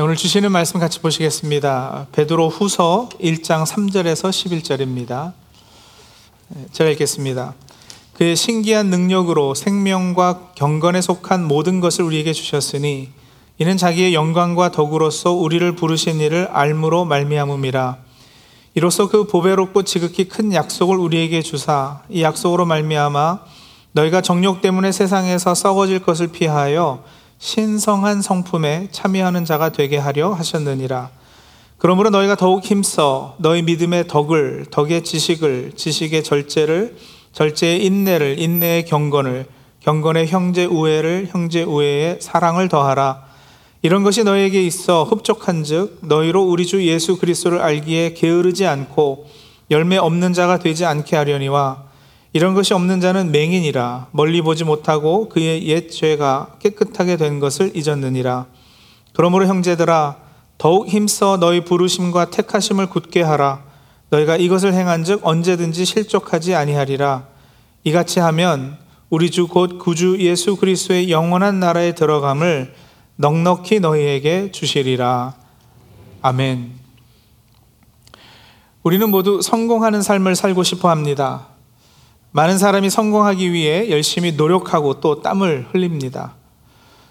네, 오늘 주시는 말씀 같이 보시겠습니다. 베드로 후서 1장 3절에서 11절입니다. 제가 읽겠습니다. 그의 신기한 능력으로 생명과 경건에 속한 모든 것을 우리에게 주셨으니 이는 자기의 영광과 덕으로서 우리를 부르신 이를 알므로 말미암음이라. 이로써 그 보배롭고 지극히 큰 약속을 우리에게 주사 이 약속으로 말미암아 너희가 정욕 때문에 세상에서 썩어질 것을 피하여 신성한 성품에 참여하는 자가 되게 하려 하셨느니라. 그러므로 너희가 더욱 힘써 너희 믿음의 덕을, 덕의 지식을, 지식의 절제를, 절제의 인내를, 인내의 경건을, 경건의 형제 우애를, 형제 우애의 사랑을 더하라. 이런 것이 너희에게 있어 흡족한즉 너희로 우리 주 예수 그리스도를 알기에 게으르지 않고 열매 없는 자가 되지 않게 하려니와 이런 것이 없는 자는 맹인이라 멀리 보지 못하고 그의 옛 죄가 깨끗하게 된 것을 잊었느니라. 그러므로 형제들아 더욱 힘써 너희 부르심과 택하심을 굳게 하라. 너희가 이것을 행한즉 언제든지 실족하지 아니하리라. 이같이 하면 우리 주 곧 구주 예수 그리스도의 영원한 나라에 들어감을 넉넉히 너희에게 주시리라. 아멘. 우리는 모두 성공하는 삶을 살고 싶어 합니다. 많은 사람이 성공하기 위해 열심히 노력하고 또 땀을 흘립니다.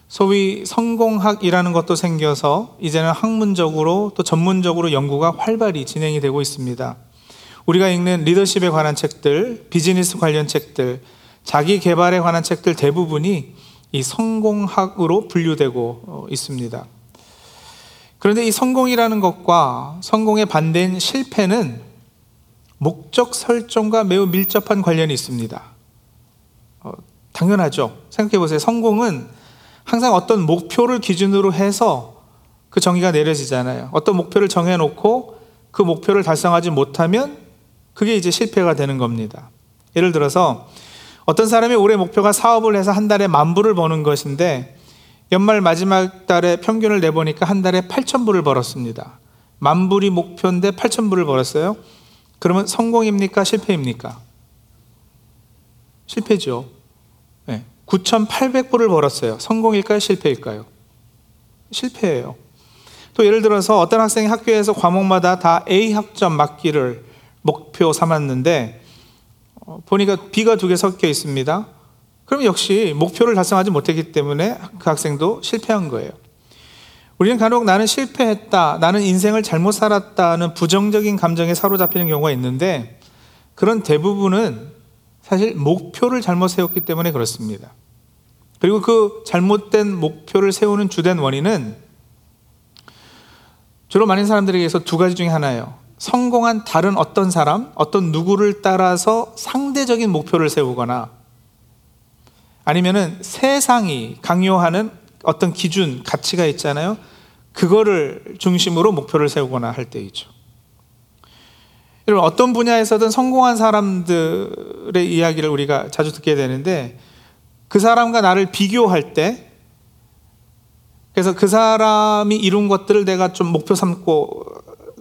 소위 성공학이라는 것도 생겨서 이제는 학문적으로 또 전문적으로 연구가 활발히 진행이 되고 있습니다. 우리가 읽는 리더십에 관한 책들, 비즈니스 관련 책들, 자기 개발에 관한 책들 대부분이 이 성공학으로 분류되고 어, 있습니다. 그런데 이 성공이라는 것과 성공의 반대인 실패는 목적 설정과 매우 밀접한 관련이 있습니다. 어, 당연하죠. 생각해 보세요. 성공은 항상 어떤 목표를 기준으로 해서 그 정의가 내려지잖아요. 어떤 목표를 정해놓고 그 목표를 달성하지 못하면 그게 이제 실패가 되는 겁니다. 예를 들어서 어떤 사람이 올해 목표가 사업을 해서 한 달에 만 불을 버는 것인데 연말 마지막 달에 평균을 내보니까 한 달에 8천 불을 벌었습니다. 만 불이 목표인데 8천 불을 벌었어요. 그러면 성공입니까? 실패입니까? 실패죠. 네. 9,800불을 벌었어요. 성공일까요? 실패일까요? 실패예요. 또 예를 들어서 어떤 학생이 학교에서 과목마다 다 A 학점 맞기를 목표 삼았는데 어, 보니까 B가 두 개 섞여 있습니다. 그럼 역시 목표를 달성하지 못했기 때문에 그 학생도 실패한 거예요. 우리는 간혹 나는 실패했다, 나는 인생을 잘못 살았다는 부정적인 감정에 사로잡히는 경우가 있는데 그런 대부분은 사실 목표를 잘못 세웠기 때문에 그렇습니다. 그리고 그 잘못된 목표를 세우는 주된 원인은 주로 많은 사람들에게서 두 가지 중에 하나예요. 성공한 다른 어떤 사람, 어떤 누구를 따라서 상대적인 목표를 세우거나 아니면은 세상이 강요하는 어떤 기준, 가치가 있잖아요. 그거를 중심으로 목표를 세우거나 할 때이죠. 여러분, 어떤 분야에서든 성공한 사람들의 이야기를 우리가 자주 듣게 되는데 그 사람과 나를 비교할 때 그래서 그 사람이 이룬 것들을 내가 좀 목표 삼고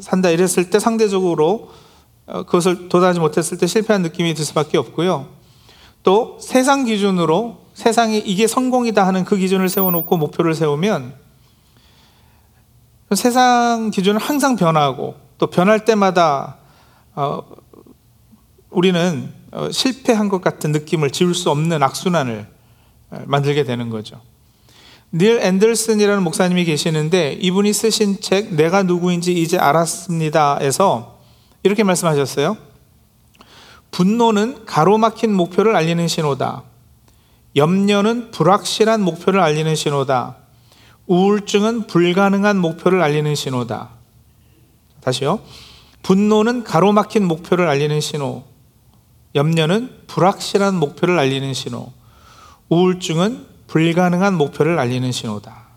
산다 이랬을 때 상대적으로 어, 그것을 도달하지 못했을 때 실패한 느낌이 들 수밖에 없고요. 또 세상 기준으로 세상이 이게 성공이다 하는 그 기준을 세워놓고 목표를 세우면 세상 기준은 항상 변하고 또 변할 때마다 어, 우리는 어, 실패한 것 같은 느낌을 지울 수 없는 악순환을 어, 만들게 되는 거죠. 닐 앤더슨이라는 목사님이 계시는데 이분이 쓰신 책 내가 누구인지 이제 알았습니다에서 이렇게 말씀하셨어요. 분노는 가로막힌 목표를 알리는 신호다. 염려는 불확실한 목표를 알리는 신호다. 우울증은 불가능한 목표를 알리는 신호다. 다시요. 분노는 가로막힌 목표를 알리는 신호. 염려는 불확실한 목표를 알리는 신호. 우울증은 불가능한 목표를 알리는 신호다.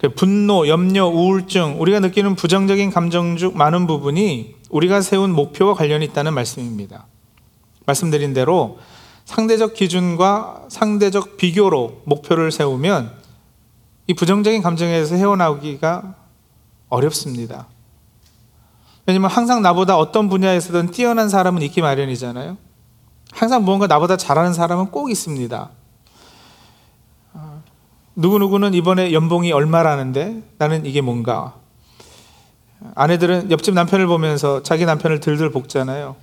그 분노, 염려, 우울증, 우리가 느끼는 부정적인 감정 중 많은 부분이 우리가 세운 목표와 관련이 있다는 말씀입니다. 말씀드린 대로 상대적 기준과 상대적 비교로 목표를 세우면 이 부정적인 감정에서 헤어나오기가 어렵습니다. 왜냐면 항상 나보다 어떤 분야에서든 뛰어난 사람은 있기 마련이잖아요. 항상 무언가 나보다 잘하는 사람은 꼭 있습니다. 누구누구는 이번에 연봉이 얼마라는데 나는 이게 뭔가. 아내들은 옆집 남편을 보면서 자기 남편을 들들 볶잖아요.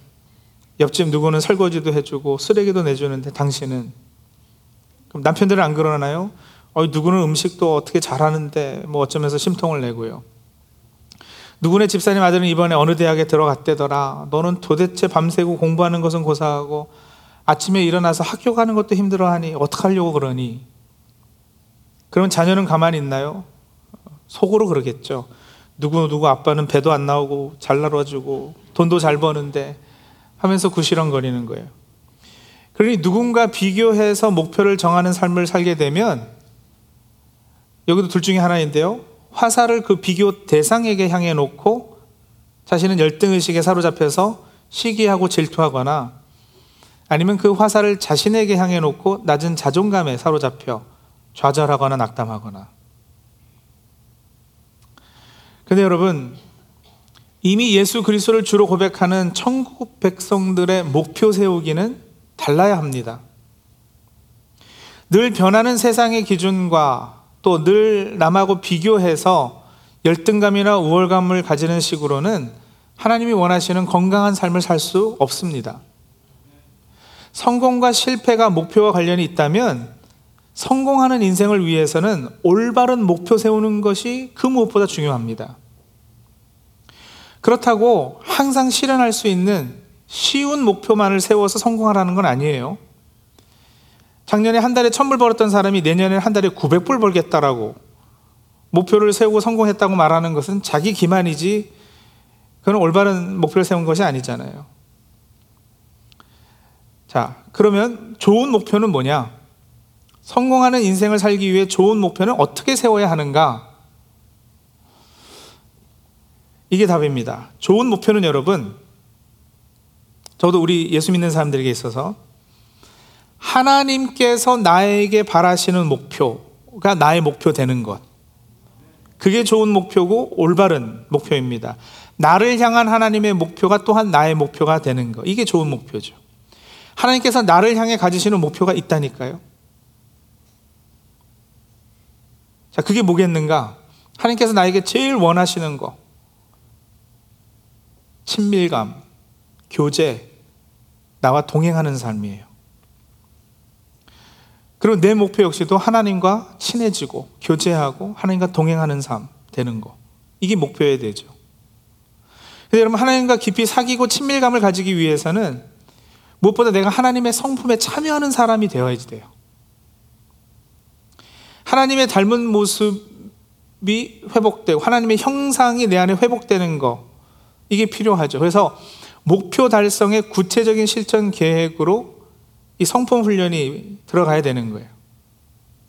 옆집 누구는 설거지도 해주고 쓰레기도 내주는데 당신은 그럼 남편들은 안 그러나요? 어, 누구는 음식도 어떻게 잘하는데 뭐 어쩌면서 심통을 내고요. 누구네 집사님 아들은 이번에 어느 대학에 들어갔대더라. 너는 도대체 밤새고 공부하는 것은 고사하고 아침에 일어나서 학교 가는 것도 힘들어하니 어떡하려고 그러니? 그럼 자녀는 가만히 있나요? 속으로 그러겠죠. 누구 누구 아빠는 배도 안 나오고 잘 날아주고 돈도 잘 버는데 하면서 구시렁거리는 거예요. 그러니 누군가 비교해서 목표를 정하는 삶을 살게 되면 여기도 둘 중에 하나인데요. 화살을 그 비교 대상에게 향해 놓고 자신은 열등의식에 사로잡혀서 시기하고 질투하거나 아니면 그 화살을 자신에게 향해 놓고 낮은 자존감에 사로잡혀 좌절하거나 낙담하거나. 근데 여러분, 이미 예수 그리스도를 주로 고백하는 천국 백성들의 목표 세우기는 달라야 합니다. 늘 변하는 세상의 기준과 또 늘 남하고 비교해서 열등감이나 우월감을 가지는 식으로는 하나님이 원하시는 건강한 삶을 살 수 없습니다. 성공과 실패가 목표와 관련이 있다면 성공하는 인생을 위해서는 올바른 목표 세우는 것이 그 무엇보다 중요합니다. 그렇다고 항상 실현할 수 있는 쉬운 목표만을 세워서 성공하라는 건 아니에요. 작년에 한 달에 천불 벌었던 사람이 내년에 한 달에 900불 벌겠다라고 목표를 세우고 성공했다고 말하는 것은 자기 기만이지 그건 올바른 목표를 세운 것이 아니잖아요. 자, 그러면 좋은 목표는 뭐냐? 성공하는 인생을 살기 위해 좋은 목표는 어떻게 세워야 하는가? 이게 답입니다. 좋은 목표는 여러분, 저도 우리 예수 믿는 사람들에게 있어서 하나님께서 나에게 바라시는 목표가 나의 목표 되는 것. 그게 좋은 목표고 올바른 목표입니다. 나를 향한 하나님의 목표가 또한 나의 목표가 되는 것. 이게 좋은 목표죠. 하나님께서 나를 향해 가지시는 목표가 있다니까요. 자, 그게 뭐겠는가? 하나님께서 나에게 제일 원하시는 거. 친밀감, 교제, 나와 동행하는 삶이에요. 그리고 내 목표 역시도 하나님과 친해지고 교제하고 하나님과 동행하는 삶 되는 거. 이게 목표여야 되죠. 근데 여러분 하나님과 깊이 사귀고 친밀감을 가지기 위해서는 무엇보다 내가 하나님의 성품에 참여하는 사람이 되어야지 돼요. 하나님의 닮은 모습이 회복되고 하나님의 형상이 내 안에 회복되는 거 이게 필요하죠. 그래서 목표 달성의 구체적인 실천 계획으로 이 성품 훈련이 들어가야 되는 거예요.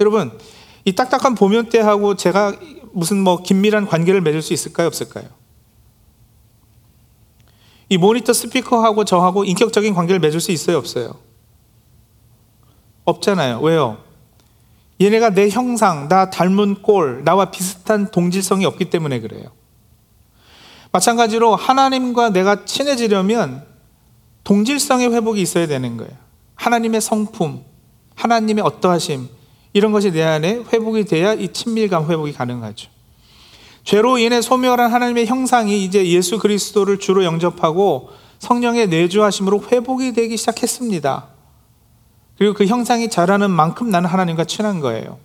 여러분, 이 딱딱한 보면 때하고 제가 무슨 뭐 긴밀한 관계를 맺을 수 있을까요? 없을까요? 이 모니터 스피커하고 저하고 인격적인 관계를 맺을 수 있어요? 없어요? 없잖아요. 왜요? 얘네가 내 형상, 나 닮은 꼴, 나와 비슷한 동질성이 없기 때문에 그래요. 마찬가지로 하나님과 내가 친해지려면 동질성의 회복이 있어야 되는 거예요. 하나님의 성품, 하나님의 어떠하심, 이런 것이 내 안에 회복이 돼야 이 친밀감 회복이 가능하죠. 죄로 인해 소멸한 하나님의 형상이 이제 예수 그리스도를 주로 영접하고 성령의 내주하심으로 회복이 되기 시작했습니다. 그리고 그 형상이 자라는 만큼 나는 하나님과 친한 거예요.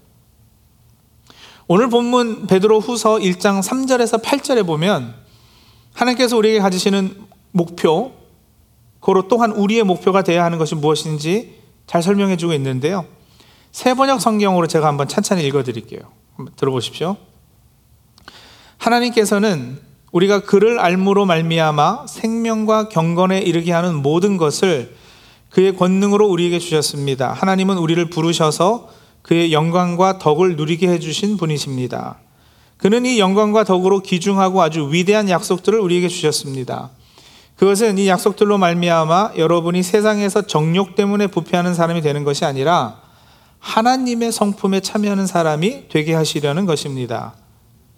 오늘 본문 베드로 후서 1장 3절에서 8절에 보면 하나님께서 우리에게 가지시는 목표, 고로 또한 우리의 목표가 되어야 하는 것이 무엇인지 잘 설명해 주고 있는데요. 세 번역 성경으로 제가 한번 찬찬히 읽어 드릴게요. 한번 들어보십시오. 하나님께서는 우리가 그를 알므로 말미암아 생명과 경건에 이르게 하는 모든 것을 그의 권능으로 우리에게 주셨습니다. 하나님은 우리를 부르셔서 그의 영광과 덕을 누리게 해 주신 분이십니다. 그는 이 영광과 덕으로 기중하고 아주 위대한 약속들을 우리에게 주셨습니다. 그것은 이 약속들로 말미암아 여러분이 세상에서 정욕 때문에 부패하는 사람이 되는 것이 아니라 하나님의 성품에 참여하는 사람이 되게 하시려는 것입니다.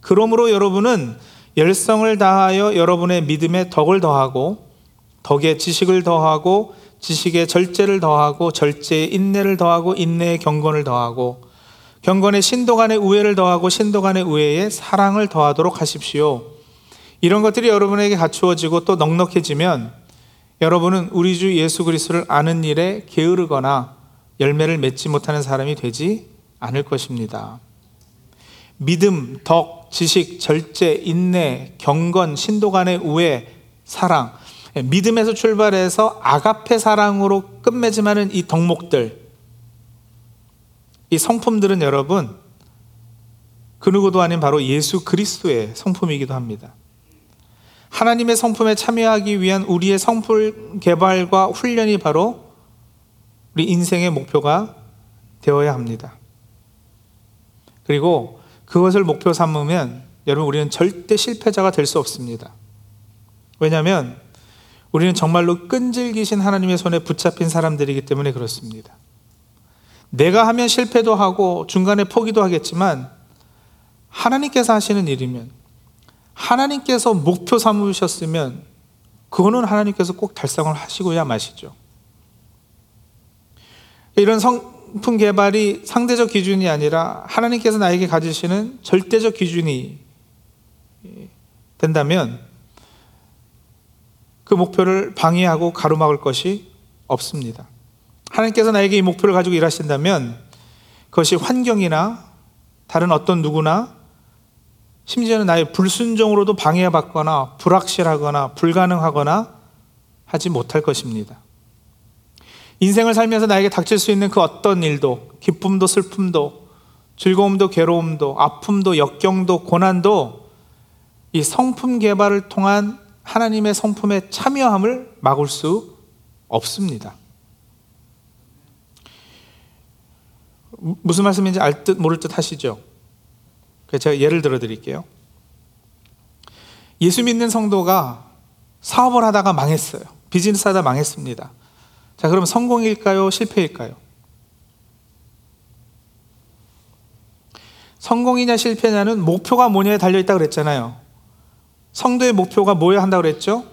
그러므로 여러분은 열성을 다하여 여러분의 믿음에 덕을 더하고 덕에 지식을 더하고 지식에 절제를 더하고 절제에 인내를 더하고 인내에 경건을 더하고 경건의 신도 간의 우애를 더하고 신도 간의 우애에 사랑을 더하도록 하십시오. 이런 것들이 여러분에게 갖추어지고 또 넉넉해지면 여러분은 우리 주 예수 그리스도를 아는 일에 게으르거나 열매를 맺지 못하는 사람이 되지 않을 것입니다. 믿음, 덕, 지식, 절제, 인내, 경건, 신도 간의 우애, 사랑, 믿음에서 출발해서 아가페 사랑으로 끝맺음하는 이 덕목들, 이 성품들은 여러분 그 누구도 아닌 바로 예수 그리스도의 성품이기도 합니다. 하나님의 성품에 참여하기 위한 우리의 성품 개발과 훈련이 바로 우리 인생의 목표가 되어야 합니다. 그리고 그것을 목표 삼으면 여러분 우리는 절대 실패자가 될 수 없습니다. 왜냐하면 우리는 정말로 끈질기신 하나님의 손에 붙잡힌 사람들이기 때문에 그렇습니다. 내가 하면 실패도 하고 중간에 포기도 하겠지만 하나님께서 하시는 일이면 하나님께서 목표 삼으셨으면 그거는 하나님께서 꼭 달성을 하시고야 마시죠. 이런 성품 개발이 상대적 기준이 아니라 하나님께서 나에게 가지시는 절대적 기준이 된다면 그 목표를 방해하고 가로막을 것이 없습니다. 하나님께서 나에게 이 목표를 가지고 일하신다면 그것이 환경이나 다른 어떤 누구나 심지어는 나의 불순종으로도 방해받거나 불확실하거나 불가능하거나 하지 못할 것입니다. 인생을 살면서 나에게 닥칠 수 있는 그 어떤 일도 기쁨도 슬픔도 즐거움도 괴로움도 아픔도 역경도 고난도 이 성품 개발을 통한 하나님의 성품에 참여함을 막을 수 없습니다. 무슨 말씀인지 알 듯 모를 듯 하시죠? 제가 예를 들어 드릴게요. 예수 믿는 성도가 사업을 하다가 망했어요. 비즈니스 하다 망했습니다. 자, 그럼 성공일까요? 실패일까요? 성공이냐 실패냐는 목표가 뭐냐에 달려 있다 그랬잖아요. 성도의 목표가 뭐야 한다고 그랬죠?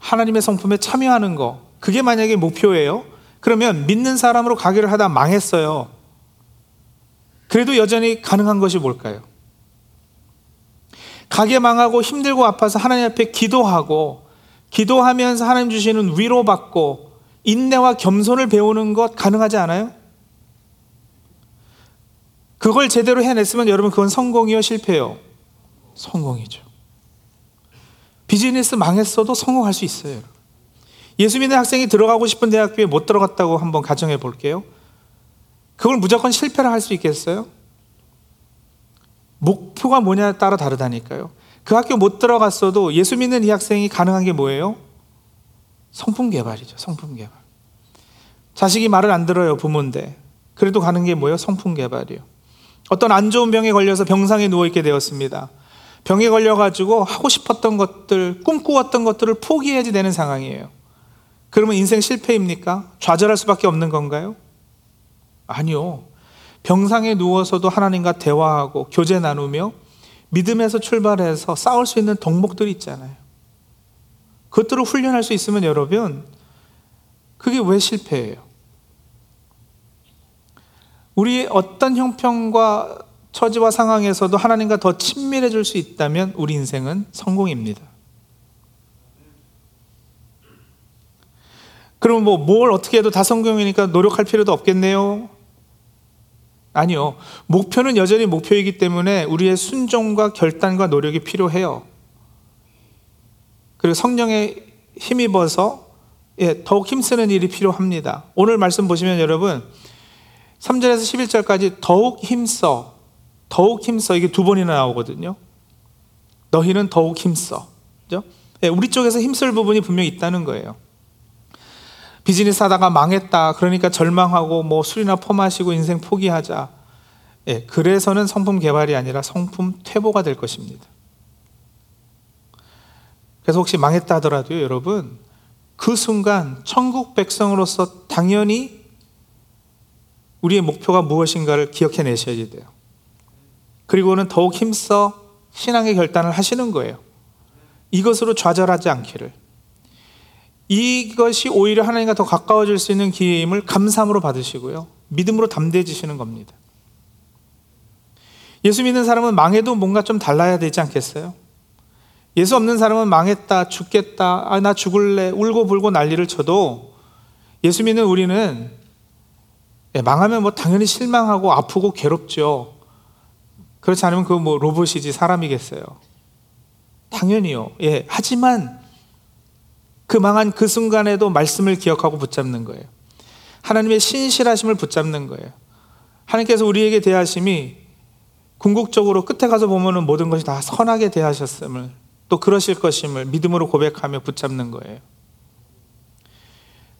하나님의 성품에 참여하는 거. 그게 만약에 목표예요. 그러면 믿는 사람으로 가기를 하다 망했어요. 그래도 여전히 가능한 것이 뭘까요? 가게 망하고 힘들고 아파서 하나님 앞에 기도하고 기도하면서 하나님 주시는 위로받고 인내와 겸손을 배우는 것 가능하지 않아요? 그걸 제대로 해냈으면 여러분 그건 성공이요 실패요? 성공이죠. 비즈니스 망했어도 성공할 수 있어요. 예수 믿는 학생이 들어가고 싶은 대학교에 못 들어갔다고 한번 가정해 볼게요. 그걸 무조건 실패를 할 수 있겠어요? 목표가 뭐냐에 따라 다르다니까요. 그 학교 못 들어갔어도 예수 믿는 이 학생이 가능한 게 뭐예요? 성품 개발이죠. 성품 개발. 자식이 말을 안 들어요. 부모인데. 그래도 가는 게 뭐예요? 성품 개발이요. 어떤 안 좋은 병에 걸려서 병상에 누워 있게 되었습니다. 병에 걸려 가지고 하고 싶었던 것들, 꿈꾸었던 것들을 포기해야지 되는 상황이에요. 그러면 인생 실패입니까? 좌절할 수밖에 없는 건가요? 아니요. 병상에 누워서도 하나님과 대화하고 교제 나누며 믿음에서 출발해서 싸울 수 있는 덕목들이 있잖아요. 그것들을 훈련할 수 있으면 여러분, 그게 왜 실패예요? 우리 어떤 형편과 처지와 상황에서도 하나님과 더 친밀해질 수 있다면 우리 인생은 성공입니다. 그럼 뭐 뭘 어떻게 해도 다 성공이니까 노력할 필요도 없겠네요. 아니요. 목표는 여전히 목표이기 때문에 우리의 순종과 결단과 노력이 필요해요. 그리고 성령에 힘입어서 예, 더욱 힘쓰는 일이 필요합니다. 오늘 말씀 보시면 여러분 3절에서 11절까지 더욱 힘써 더욱 힘써 이게 두 번이나 나오거든요. 너희는 더욱 힘써. 그죠? 예, 우리 쪽에서 힘쓸 부분이 분명히 있다는 거예요. 비즈니스 하다가 망했다. 그러니까 절망하고 뭐 술이나 퍼마시고 인생 포기하자. 예, 그래서는 성품 개발이 아니라 성품 퇴보가 될 것입니다. 그래서 혹시 망했다 하더라도요, 여러분, 그 순간 천국 백성으로서 당연히 우리의 목표가 무엇인가를 기억해 내셔야 돼요. 그리고는 더욱 힘써 신앙의 결단을 하시는 거예요. 이것으로 좌절하지 않기를. 이것이 오히려 하나님과 더 가까워질 수 있는 기회임을 감사함으로 받으시고요. 믿음으로 담대해지시는 겁니다. 예수 믿는 사람은 망해도 뭔가 좀 달라야 되지 않겠어요? 예수 없는 사람은 망했다, 죽겠다, 아, 나 죽을래, 울고 불고 난리를 쳐도 예수 믿는 우리는 예, 망하면 뭐 당연히 실망하고 아프고 괴롭죠. 그렇지 않으면 그 뭐 로봇이지 사람이겠어요. 당연히요. 예. 하지만 그 망한 그 순간에도 말씀을 기억하고 붙잡는 거예요. 하나님의 신실하심을 붙잡는 거예요. 하나님께서 우리에게 대하심이 궁극적으로 끝에 가서 보면은 모든 것이 다 선하게 대하셨음을 또 그러실 것임을 믿음으로 고백하며 붙잡는 거예요.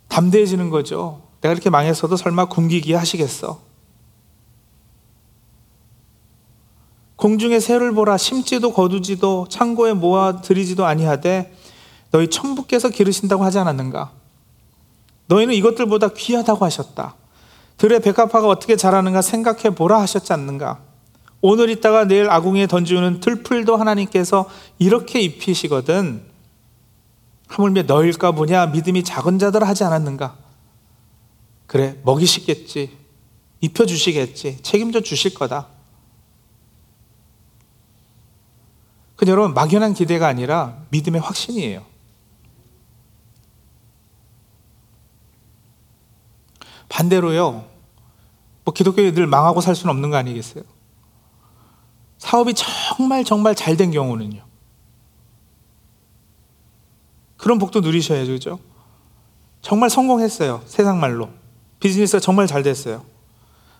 담대해지는 거죠. 내가 이렇게 망했어도 설마 굶기기 하시겠어? 공중의 새를 보라 심지도 거두지도 창고에 모아 들이지도 아니하되 너희 천부께서 기르신다고 하지 않았는가? 너희는 이것들보다 귀하다고 하셨다. 들의 백합화가 어떻게 자라는가 생각해 보라 하셨지 않는가? 오늘 있다가 내일 아궁이에 던지는 들풀도 하나님께서 이렇게 입히시거든. 하물며 너일까 보냐 믿음이 작은 자들 하지 않았는가? 그래 먹이시겠지, 입혀주시겠지, 책임져 주실 거다. 그 여러분 막연한 기대가 아니라 믿음의 확신이에요. 반대로요. 뭐 기독교에 늘 망하고 살 수는 없는 거 아니겠어요? 사업이 정말 정말 잘 된 경우는요. 그런 복도 누리셔야죠, 그죠? 정말 성공했어요, 세상 말로. 비즈니스가 정말 잘 됐어요.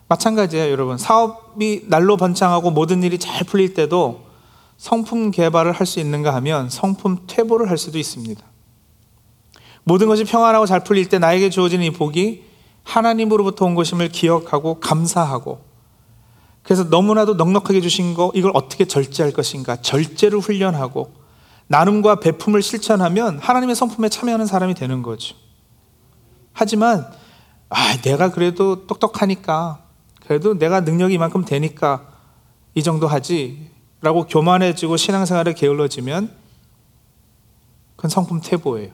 마찬가지예요, 여러분. 사업이 날로 번창하고 모든 일이 잘 풀릴 때도 성품 개발을 할 수 있는가 하면 성품 퇴보를 할 수도 있습니다. 모든 것이 평안하고 잘 풀릴 때 나에게 주어지는 이 복이 하나님으로부터 온 것임을 기억하고 감사하고 그래서 너무나도 넉넉하게 주신 거 이걸 어떻게 절제할 것인가 절제를 훈련하고 나눔과 베품을 실천하면 하나님의 성품에 참여하는 사람이 되는 거죠. 하지만 아, 내가 그래도 똑똑하니까 그래도 내가 능력이 이만큼 되니까 이 정도 하지 라고 교만해지고 신앙생활에 게을러지면 그건 성품 태보예요.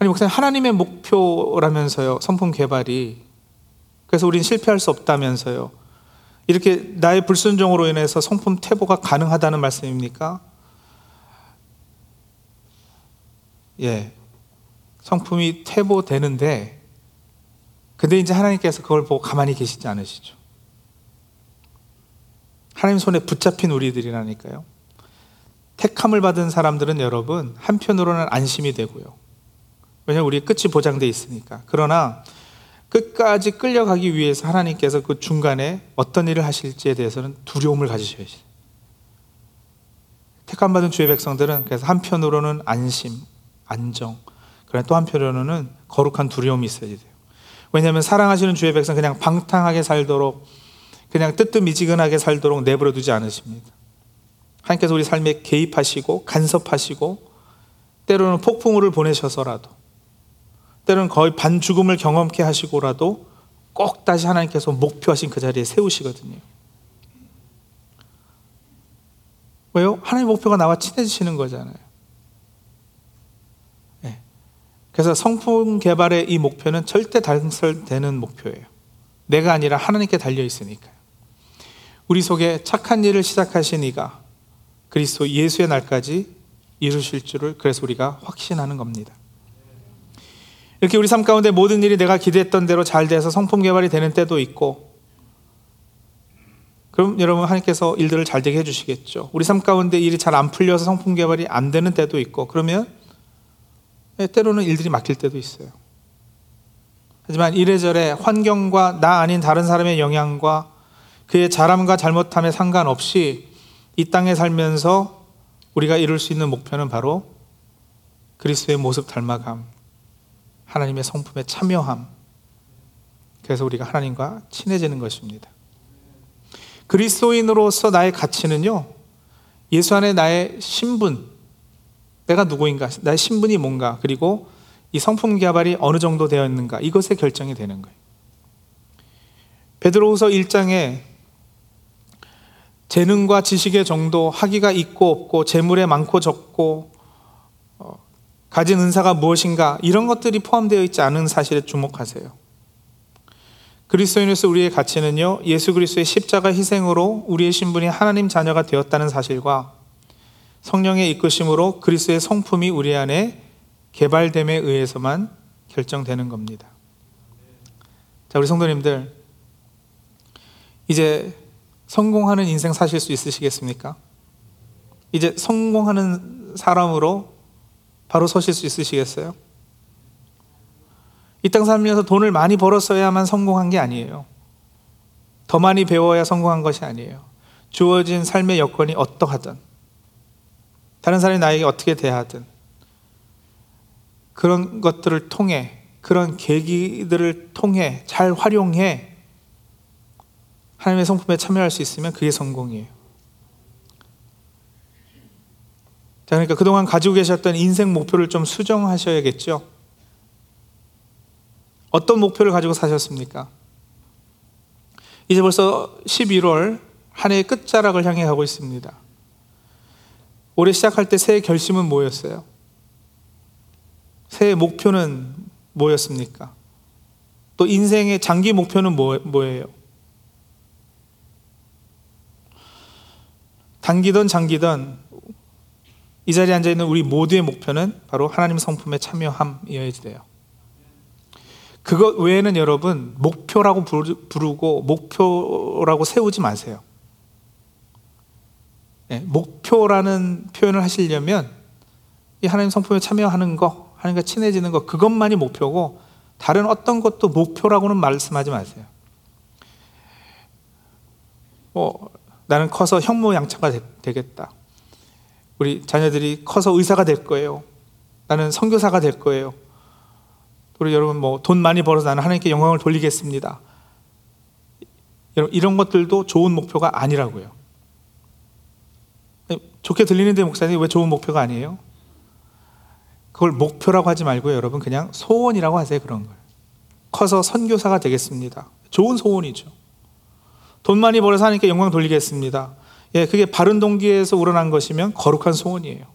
아니 목사님 하나님의 목표라면서요 성품 개발이 그래서 우리는 실패할 수 없다면서요 이렇게 나의 불순종으로 인해서 성품 태보가 가능하다는 말씀입니까? 예 성품이 태보되는데 근데 이제 하나님께서 그걸 보고 가만히 계시지 않으시죠 하나님 손에 붙잡힌 우리들이라니까요. 택함을 받은 사람들은 여러분 한편으로는 안심이 되고요. 왜냐하면 우리 끝이 보장돼 있으니까. 그러나 끝까지 끌려가기 위해서 하나님께서 그 중간에 어떤 일을 하실지에 대해서는 두려움을 가지셔야지. 택함 받은 주의 백성들은 그래서 한편으로는 안심, 안정. 그러나 또 한편으로는 거룩한 두려움이 있어야 돼요. 왜냐하면 사랑하시는 주의 백성 그냥 방탕하게 살도록 그냥 뜨뜻미지근하게 살도록 내버려 두지 않으십니다. 하나님께서 우리 삶에 개입하시고 간섭하시고 때로는 폭풍우를 보내셔서라도 때로는 거의 반 죽음을 경험케 하시고라도 꼭 다시 하나님께서 목표하신 그 자리에 세우시거든요. 왜요? 하나님 목표가 나와 친해지시는 거잖아요. 네. 그래서 성품 개발의 이 목표는 절대 달성되는 목표예요. 내가 아니라 하나님께 달려 있으니까요. 우리 속에 착한 일을 시작하신 이가 그리스도 예수의 날까지 이루실 줄을 그래서 우리가 확신하는 겁니다. 이렇게 우리 삶 가운데 모든 일이 내가 기대했던 대로 잘 돼서 성품 개발이 되는 때도 있고 그럼 여러분 하나님께서 일들을 잘 되게 해주시겠죠. 우리 삶 가운데 일이 잘 안 풀려서 성품 개발이 안 되는 때도 있고 그러면 예, 때로는 일들이 막힐 때도 있어요. 하지만 이래저래 환경과 나 아닌 다른 사람의 영향과 그의 잘함과 잘못함에 상관없이 이 땅에 살면서 우리가 이룰 수 있는 목표는 바로 그리스도의 모습 닮아감, 하나님의 성품에 참여함. 그래서 우리가 하나님과 친해지는 것입니다. 그리스도인으로서 나의 가치는요, 예수 안에 나의 신분, 내가 누구인가, 나의 신분이 뭔가, 그리고 이 성품 개발이 어느 정도 되어 있는가, 이것에 결정이 되는 거예요. 베드로후서 1장에 재능과 지식의 정도, 학위가 있고 없고, 재물에 많고 적고, 어, 가진 은사가 무엇인가, 이런 것들이 포함되어 있지 않은 사실에 주목하세요. 그리스도인으로서 우리의 가치는요, 예수 그리스도의 십자가 희생으로 우리의 신분이 하나님 자녀가 되었다는 사실과 성령의 이끄심으로 그리스도의 성품이 우리 안에 개발됨에 의해서만 결정되는 겁니다. 자, 우리 성도님들, 이제 성공하는 인생 사실 수 있으시겠습니까? 이제 성공하는 사람으로 바로 서실 수 있으시겠어요? 이 땅 살면서 돈을 많이 벌었어야만 성공한 게 아니에요. 더 많이 배워야 성공한 것이 아니에요. 주어진 삶의 여건이 어떠하든, 다른 사람이 나에게 어떻게 대하든, 그런 것들을 통해, 그런 계기들을 통해 잘 활용해 하나님의 성품에 참여할 수 있으면 그게 성공이에요. 자, 그러니까 그동안 가지고 계셨던 인생 목표를 좀 수정하셔야겠죠. 어떤 목표를 가지고 사셨습니까? 이제 벌써 11월 한 해의 끝자락을 향해 가고 있습니다. 올해 시작할 때 새해 결심은 뭐였어요? 새해 목표는 뭐였습니까? 또 인생의 장기 목표는 뭐, 뭐예요? 단기든 장기든 이 자리에 앉아 있는 우리 모두의 목표는 바로 하나님 성품에 참여함이어야 돼요. 그것 외에는 여러분 목표라고 부르고 목표라고 세우지 마세요. 네, 목표라는 표현을 하시려면 이 하나님 성품에 참여하는 거, 하나님과 친해지는 거 그것만이 목표고 다른 어떤 것도 목표라고는 말씀하지 마세요. 뭐 나는 커서 형모양처가 되겠다. 우리 자녀들이 커서 의사가 될 거예요. 나는 선교사가 될 거예요. 우리 여러분 뭐 돈 많이 벌어서 나는 하나님께 영광을 돌리겠습니다. 여러분 이런 것들도 좋은 목표가 아니라고요. 좋게 들리는데 목사님 왜 좋은 목표가 아니에요? 그걸 목표라고 하지 말고 여러분 그냥 소원이라고 하세요 그런 걸. 커서 선교사가 되겠습니다. 좋은 소원이죠. 돈 많이 벌어서 하나님께 영광 돌리겠습니다. 예, 그게 바른 동기에서 우러난 것이면 거룩한 소원이에요.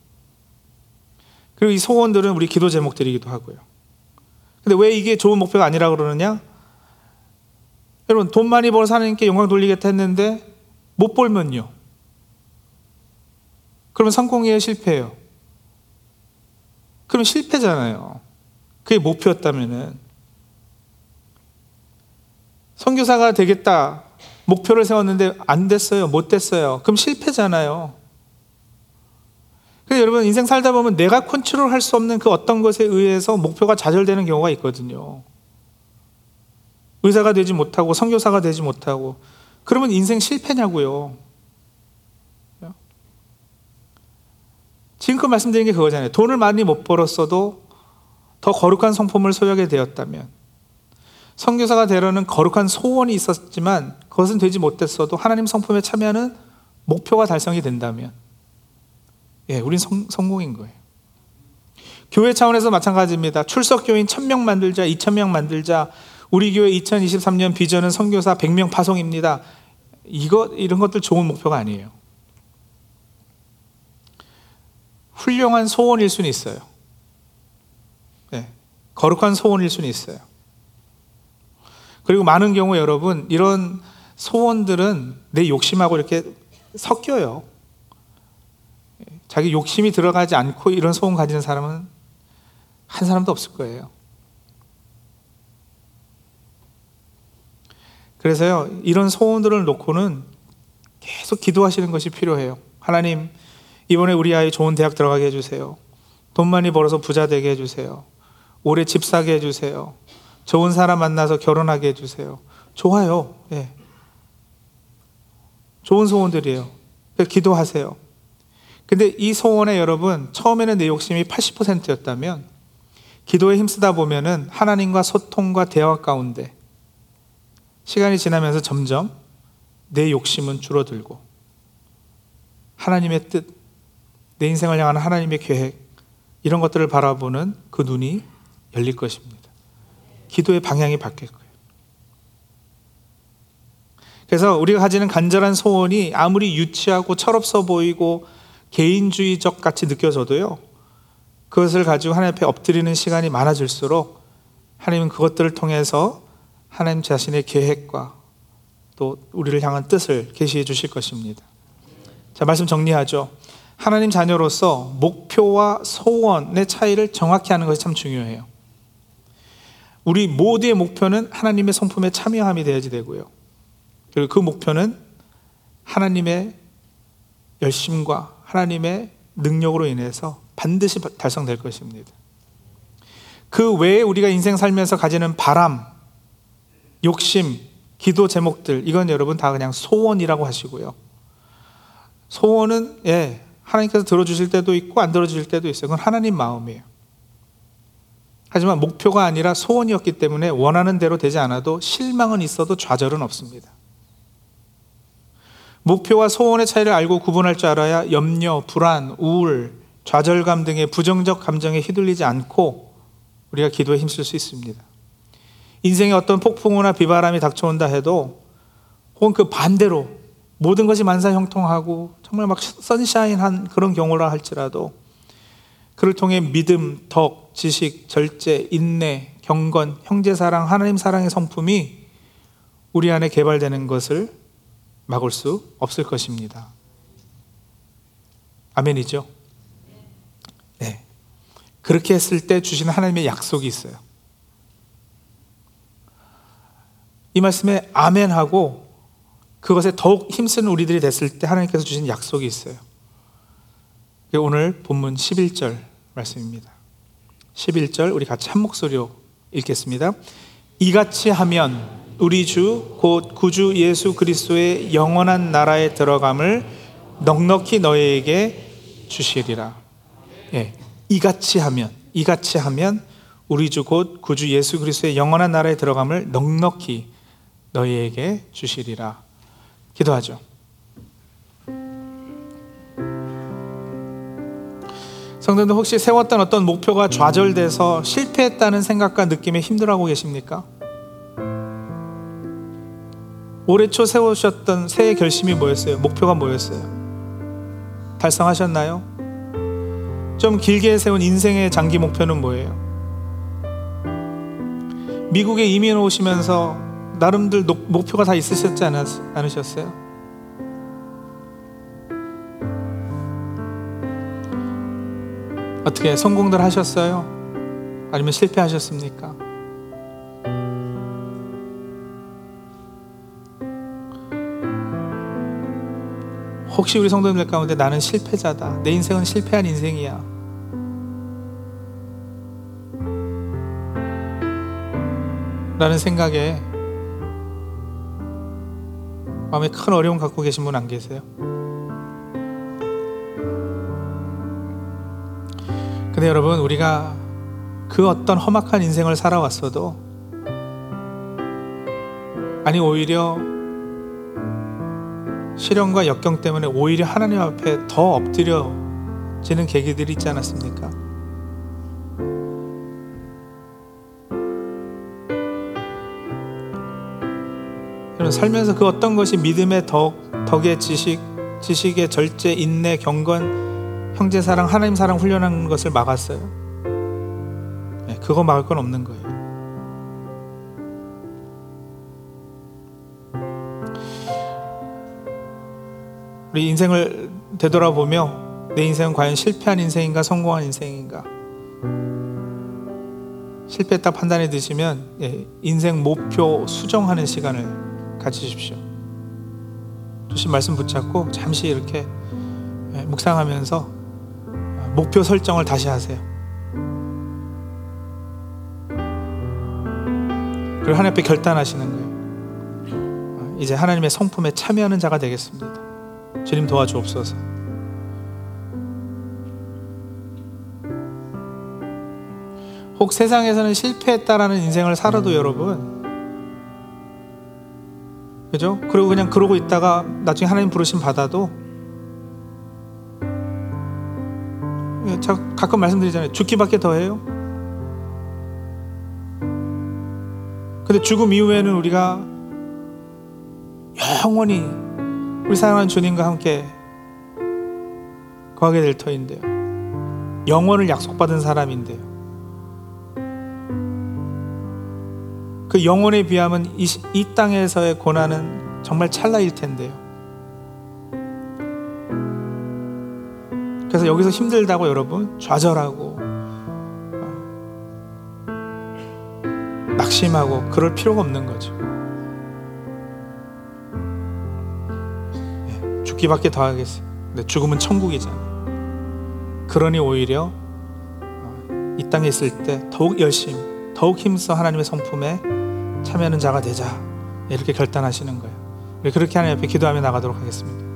그리고 이 소원들은 우리 기도 제목들이기도 하고요. 근데 왜 이게 좋은 목표가 아니라 그러느냐? 여러분, 돈 많이 벌어서 하나님께 영광 돌리겠다 했는데 못 벌면요. 그러면 성공이에요, 실패예요? 그럼 실패잖아요. 그게 목표였다면은. 선교사가 되겠다. 목표를 세웠는데 안 됐어요. 못 됐어요. 그럼 실패잖아요. 그래서 여러분 인생 살다 보면 내가 컨트롤 할 수 없는 그 어떤 것에 의해서 목표가 좌절되는 경우가 있거든요. 의사가 되지 못하고 선교사가 되지 못하고 그러면 인생 실패냐고요. 지금껏 말씀드린 게 그거잖아요. 돈을 많이 못 벌었어도 더 거룩한 성품을 소유하게 되었다면 선교사가 되려는 거룩한 소원이 있었지만 그것은 되지 못했어도 하나님 성품에 참여하는 목표가 달성이 된다면 예, 우린 성, 성공인 거예요. 교회 차원에서 마찬가지입니다. 출석 교인 1000명 만들자, 2000명 만들자. 우리 교회 2023년 비전은 선교사 100명 파송입니다. 이거 이런 것들 좋은 목표가 아니에요. 훌륭한 소원일 수는 있어요. 네, 거룩한 소원일 수는 있어요. 그리고 많은 경우 여러분 이런 소원들은 내 욕심하고 이렇게 섞여요. 자기 욕심이 들어가지 않고 이런 소원 가지는 사람은 한 사람도 없을 거예요. 그래서요, 이런 소원들을 놓고는 계속 기도하시는 것이 필요해요. 하나님, 이번에 우리 아이 좋은 대학 들어가게 해주세요. 돈 많이 벌어서 부자 되게 해주세요. 올해 집 사게 해주세요. 좋은 사람 만나서 결혼하게 해주세요. 좋아요. 네. 좋은 소원들이에요. 기도하세요. 근데 이 소원에 여러분, 처음에는 내 욕심이 80%였다면, 기도에 힘쓰다 보면은 하나님과 소통과 대화 가운데 시간이 지나면서 점점 내 욕심은 줄어들고, 하나님의 뜻, 내 인생을 향한 하나님의 계획, 이런 것들을 바라보는 그 눈이 열릴 것입니다. 기도의 방향이 바뀔 거예요. 그래서 우리가 가지는 간절한 소원이 아무리 유치하고 철없어 보이고 개인주의적 같이 느껴져도요, 그것을 가지고 하나님 앞에 엎드리는 시간이 많아질수록 하나님은 그것들을 통해서 하나님 자신의 계획과 또 우리를 향한 뜻을 계시해 주실 것입니다. 자, 말씀 정리하죠. 하나님 자녀로서 목표와 소원의 차이를 정확히 하는 것이 참 중요해요. 우리 모두의 목표는 하나님의 성품에 참여함이 되어야지 되고요. 그리고 그 목표는 하나님의 열심과 하나님의 능력으로 인해서 반드시 달성될 것입니다. 그 외에 우리가 인생 살면서 가지는 바람, 욕심, 기도 제목들, 이건 여러분 다 그냥 소원이라고 하시고요. 소원은, 예, 하나님께서 들어주실 때도 있고 안 들어주실 때도 있어요. 그건 하나님 마음이에요. 하지만 목표가 아니라 소원이었기 때문에 원하는 대로 되지 않아도 실망은 있어도 좌절은 없습니다. 목표와 소원의 차이를 알고 구분할 줄 알아야 염려, 불안, 우울, 좌절감 등의 부정적 감정에 휘둘리지 않고 우리가 기도에 힘쓸 수 있습니다. 인생에 어떤 폭풍우나 비바람이 닥쳐온다 해도 혹은 그 반대로 모든 것이 만사형통하고 정말 막 선샤인한 그런 경우라 할지라도 그를 통해 믿음, 덕, 지식, 절제, 인내, 경건, 형제 사랑, 하나님 사랑의 성품이 우리 안에 개발되는 것을 막을 수 없을 것입니다. 아멘이죠? 네. 그렇게 했을 때 주시는 하나님의 약속이 있어요. 이 말씀에 아멘하고 그것에 더욱 힘쓰는 우리들이 됐을 때 하나님께서 주신 약속이 있어요. 오늘 본문 11절 말씀입니다. 11절 우리 같이 한 목소리로 읽겠습니다. 이같이 하면 우리 주 곧 구주 예수 그리스도의 영원한 나라에 들어감을 넉넉히 너희에게 주시리라. 예. 이같이 하면 이같이 하면 우리 주 곧 구주 예수 그리스도의 영원한 나라에 들어감을 넉넉히 너희에게 주시리라. 기도하죠. 성도들 혹시 세웠던 어떤 목표가 좌절돼서 실패했다는 생각과 느낌에 힘들어하고 계십니까? 올해 초 세우셨던 새해 결심이 뭐였어요? 목표가 뭐였어요? 달성하셨나요? 좀 길게 세운 인생의 장기 목표는 뭐예요? 미국에 이민 오시면서 나름들 목표가 다 있으셨지 않으셨어요? 어떻게 성공들 하셨어요? 아니면 실패하셨습니까? 혹시 우리 성도님들 가운데 나는 실패자다. 내 인생은 실패한 인생이야. 라는 생각에 마음에 큰 어려움 갖고 계신 분 안 계세요? 근데 여러분, 우리가 그 어떤 험악한 인생을 살아왔어도, 아니, 오히려 시련과 역경 때문에 오히려 하나님 앞에 더 엎드려지는 계기들이 있지 않았습니까? 살면서 그 어떤 것이 믿음의 덕, 덕의 지식, 지식의 절제, 인내, 경건, 형제 사랑, 하나님 사랑 훈련하는 것을 막았어요. 네, 그거 막을 건 없는 거예요. 우리 인생을 되돌아보며 내 인생은 과연 실패한 인생인가 성공한 인생인가 실패했다 판단해 드시면 예, 인생 목표 수정하는 시간을 가지십시오. 주신 말씀 붙잡고 잠시 이렇게 예, 묵상하면서 목표 설정을 다시 하세요. 그리고 하나님 앞에 결단하시는 거예요. 이제 하나님의 성품에 참여하는 자가 되겠습니다. 주님 도와주옵소서. 혹 세상에서는 실패했다라는 인생을 살아도 여러분, 그죠? 그리고 그냥 그러고 있다가 나중에 하나님 부르심 받아도 가 가끔 말씀드리잖아요. 죽기밖에 더해요. 근데 죽음 이후에는 우리가 영원히 우리 사랑하는 주님과 함께 거하게 될 터인데요. 영원을 약속받은 사람인데요. 그 영혼에 비하면 이, 이 땅에서의 고난은 정말 찰나일 텐데요. 그래서 여기서 힘들다고 여러분 좌절하고 낙심하고 그럴 필요가 없는 거죠. 예, 죽기밖에 더 하겠어요. 근데 죽음은 천국이잖아요. 그러니 오히려 어, 이 땅에 있을 때 더욱 열심, 더욱 힘써 하나님의 성품에 참여하는 자가 되자 이렇게 결단하시는 거예요. 그렇게 하나님 앞에 기도하며 나가도록 하겠습니다.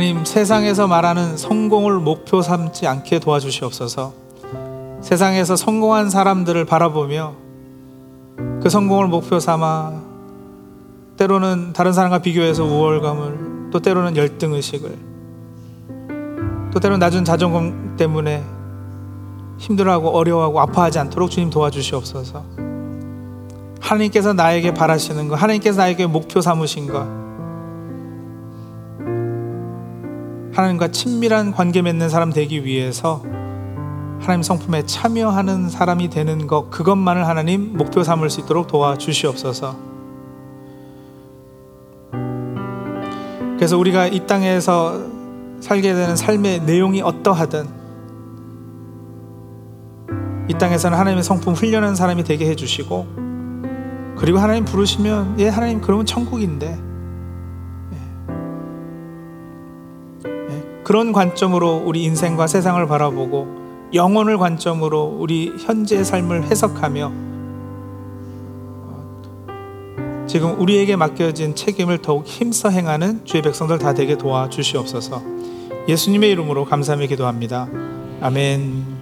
하나님 세상에서 말하는 성공을 목표 삼지 않게 도와주시옵소서. 세상에서 성공한 사람들을 바라보며 그 성공을 목표 삼아 때로는 다른 사람과 비교해서 우월감을 또 때로는 열등 의식을 또 때로는 낮은 자존감 때문에 힘들어하고 어려워하고 아파하지 않도록 주님 도와주시옵소서. 하나님께서 나에게 바라시는 것, 하나님께서 나에게 목표 삼으신 것, 하나님과 친밀한 관계 맺는 사람 되기 위해서 하나님 성품에 참여하는 사람이 되는 것 그것만을 하나님 목표 삼을 수 있도록 도와주시옵소서. 그래서 우리가 이 땅에서 살게 되는 삶의 내용이 어떠하든 이 땅에서는 하나님의 성품 훈련한 사람이 되게 해주시고 그리고 하나님 부르시면 예 하나님 그러면 천국인데 그런 관점으로 우리 인생과 세상을 바라보고 영혼을 관점으로 우리 현재의 삶을 해석하며 지금 우리에게 맡겨진 책임을 더욱 힘써 행하는 주의 백성들 다 되게 도와주시옵소서. 예수님의 이름으로 감사하며 기도합니다. 아멘.